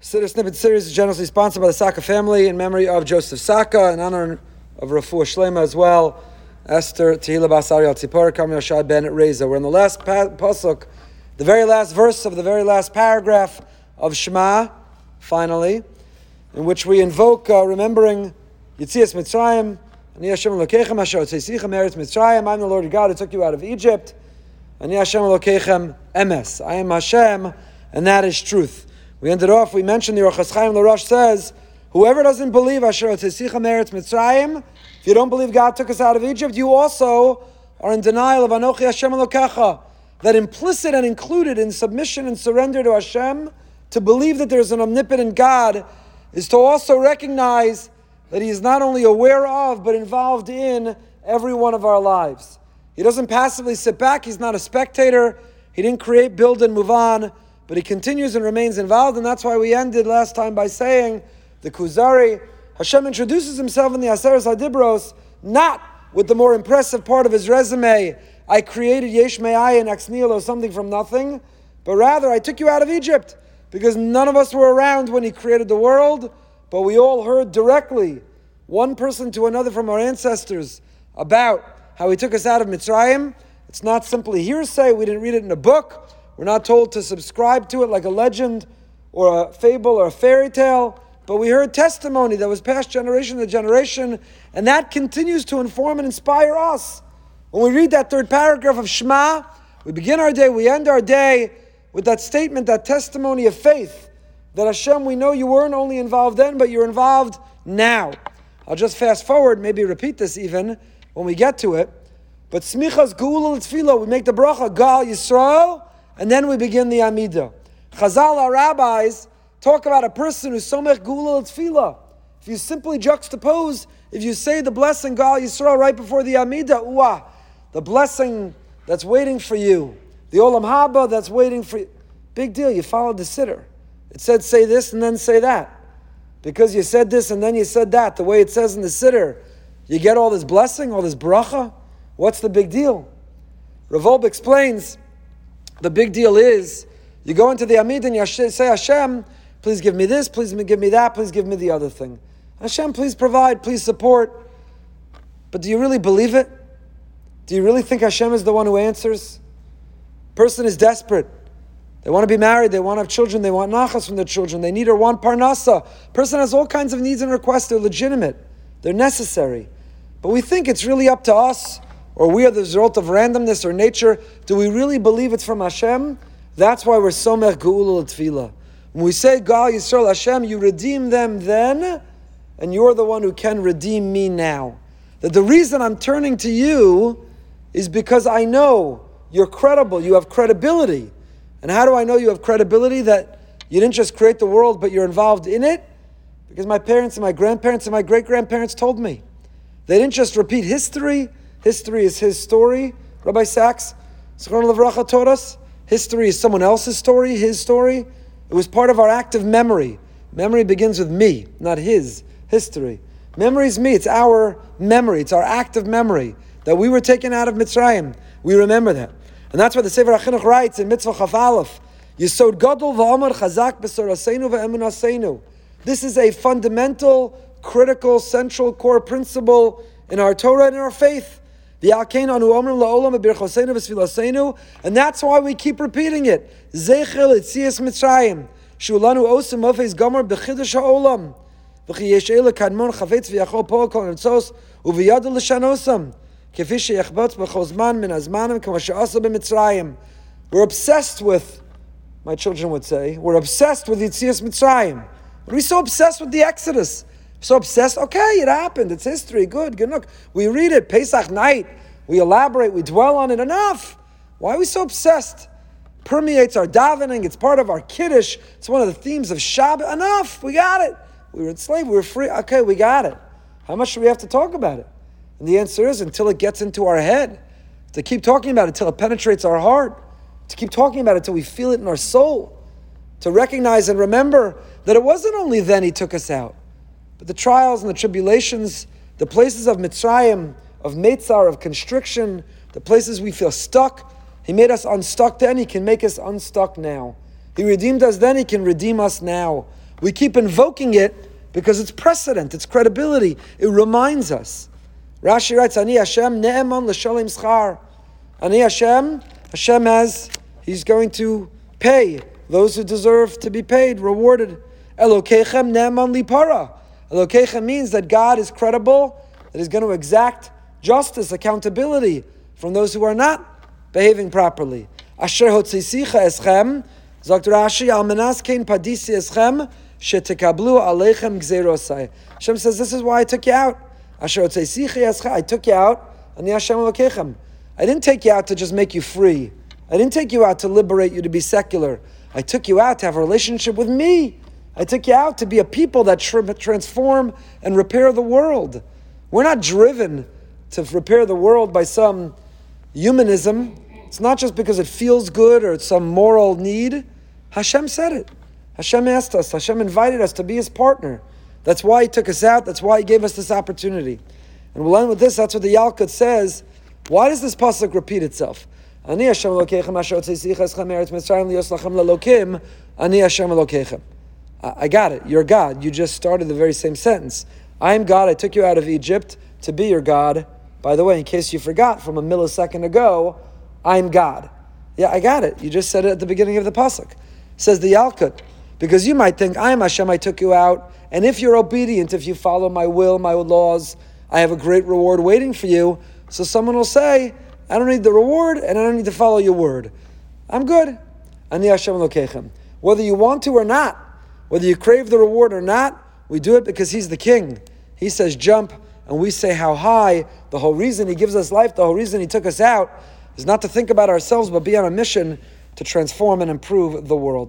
Siddur Snippet series is generously sponsored by the Saka family in memory of Joseph Saka, in honor of Rafua Shlema as well. Esther Tehila Basari Al Tzipor Kamil Shai Ben Reza. We're in the last pa- pasuk, the very last verse of the very last paragraph of Shema, finally, in which we invoke uh, remembering Yitzias Mitzrayim, Ani Hashem Elokechem Asher Otzeisichem Eretz Mitzrayim. I'm the Lord your God who took you out of Egypt. Ani Hashem Elokechem Emes. I am Hashem, and that is truth. We ended off, we mentioned the Rochas Chaim Larosh says, whoever doesn't believe Asher Otzisichem Eretz Mitzrayim, if you don't believe God took us out of Egypt, you also are in denial of Anochi Hashem Elokecha. That implicit and included in submission and surrender to Hashem, to believe that there's an omnipotent God, is to also recognize that He is not only aware of, but involved in every one of our lives. He doesn't passively sit back, He's not a spectator, He didn't create, build, and move on but he continues and remains involved, and that's why we ended last time by saying the Kuzari, Hashem introduces himself in the Aseres Hadibros, not with the more impressive part of his resume, I created Yesh Me'ayin ex something from nothing, but rather I took you out of Egypt, because none of us were around when he created the world, but we all heard directly, one person to another from our ancestors, about how he took us out of Mitzrayim. It's not simply hearsay, we didn't read it in a book. We're not told to subscribe to it like a legend or a fable or a fairy tale, but we heard testimony that was passed generation to generation, and that continues to inform and inspire us. When we read that third paragraph of Shema, we begin our day, we end our day with that statement, that testimony of faith, that Hashem, we know you weren't only involved then, but you're involved now. I'll just fast forward, maybe repeat this even when we get to it. But smichas geula tefillah, we make the bracha gal Yisrael, and then we begin the Amidah. Chazal, our rabbis, talk about a person who's somech geula tefillah. If you simply juxtapose, if you say the blessing Gal Yisrael right before the Amidah, uah, the blessing that's waiting for you, the Olam Haba that's waiting for you. Big deal, you followed the siddur. It said say this and then say that. Because you said this and then you said that, the way it says in the siddur, you get all this blessing, all this bracha. What's the big deal? Rav Wolbe explains the big deal is you go into the Amid and you say, Hashem, please give me this, please give me that, please give me the other thing. Hashem, please provide, please support. But do you really believe it? Do you really think Hashem is the one who answers? Person is desperate. They want to be married, they want to have children, they want nachas from their children, they need or want parnasa. Person has all kinds of needs and requests, they're legitimate, they're necessary. But we think it's really up to us or we are the result of randomness or nature, do we really believe it's from Hashem? That's why we're somech geula tefillah. When we say Gal Yisrael Hashem, you redeem them then, and you're the one who can redeem me now. That the reason I'm turning to you is because I know you're credible, you have credibility. And how do I know you have credibility that you didn't just create the world, but you're involved in it? Because my parents and my grandparents and my great grandparents told me. They didn't just repeat history, History is his story. Rabbi Sacks, Zichron Levracha taught us. History is someone else's story, his story. It was part of our active memory. Memory begins with me, not his history. Memory is me. It's our memory. It's our active memory that we were taken out of Mitzrayim. We remember that. And that's what the Sefer HaChinuch writes in Mitzvah Chaf Aleph. Yisod Gadol v'Amar Chazak b'Sorasenu v'Emunasenu. This is a fundamental, critical, central core principle in our Torah and in our faith. And that's why we keep repeating it. Zechel etzias Mitzrayim. Shulanu osim mofes gomer bechidush ha'olam. וכי יש אלה קדמון חפץ ויכול פה כל נרצוס ובידו לשנוסם כפי שיחבוץ בכל זמן מן הזמנים כמו שעשו במצרים. We're obsessed with, my children would say, we're obsessed with Yitzias Mitzrayim. We're so obsessed with the Exodus. So obsessed, okay, it happened. It's history. Good, good. Look, we read it Pesach night. We elaborate. We dwell on it enough. Why are we so obsessed? Permeates our davening. It's part of our kiddush. It's one of the themes of Shabbat. Enough. We got it. We were enslaved. We were free. Okay, we got it. How much do we have to talk about it? And the answer is until it gets into our head. To keep talking about it until it penetrates our heart. To keep talking about it until we feel it in our soul. To recognize and remember that it wasn't only then He took us out. But the trials and the tribulations, the places of Mitzrayim, of Metzar, of constriction, the places we feel stuck, He made us unstuck then, He can make us unstuck now. He redeemed us then, He can redeem us now. We keep invoking it because it's precedent, it's credibility. It reminds us. Rashi writes, Ani Hashem ne'eman l'shalim schar. Ani Hashem, Hashem has, He's going to pay those who deserve to be paid, rewarded. Elokechem ne'eman lipara. Elokechem means that God is credible, that He's going to exact justice, accountability from those who are not behaving properly. Asher hotzisicha eschem, sagt Rashi, al menas kein padisi eschem, shetekablu alechem gzerosai. Hashem says, this is why I took you out. Asher hotzisicha eschem, I took you out, and the Hashem elokechem. I didn't take you out to just make you free. I didn't take you out to liberate you to be secular. I took you out to have a relationship with me. I took you out to be a people that transform and repair the world. We're not driven to repair the world by some humanism. It's not just because it feels good or it's some moral need. Hashem said it. Hashem asked us. Hashem invited us to be His partner. That's why He took us out. That's why He gave us this opportunity. And we'll end with this. That's what the Yalkut says. Why does this pasuk repeat itself? Ani Hashem. Ani Hashem. I got it. You're God. You just started the very same sentence. I am God. I took you out of Egypt to be your God. By the way, in case you forgot from a millisecond ago, I'm God. Yeah, I got it. You just said it at the beginning of the pasuk. Says the Yalkut. Because you might think, I am Hashem, I took you out, and if you're obedient, if you follow my will, my laws, I have a great reward waiting for you. So someone will say, I don't need the reward and I don't need to follow your word. I'm good. Ani Hashem. Whether you want to or not, whether you crave the reward or not, we do it because He's the King. He says jump, and we say how high. The whole reason He gives us life, the whole reason He took us out, is not to think about ourselves, but be on a mission to transform and improve the world.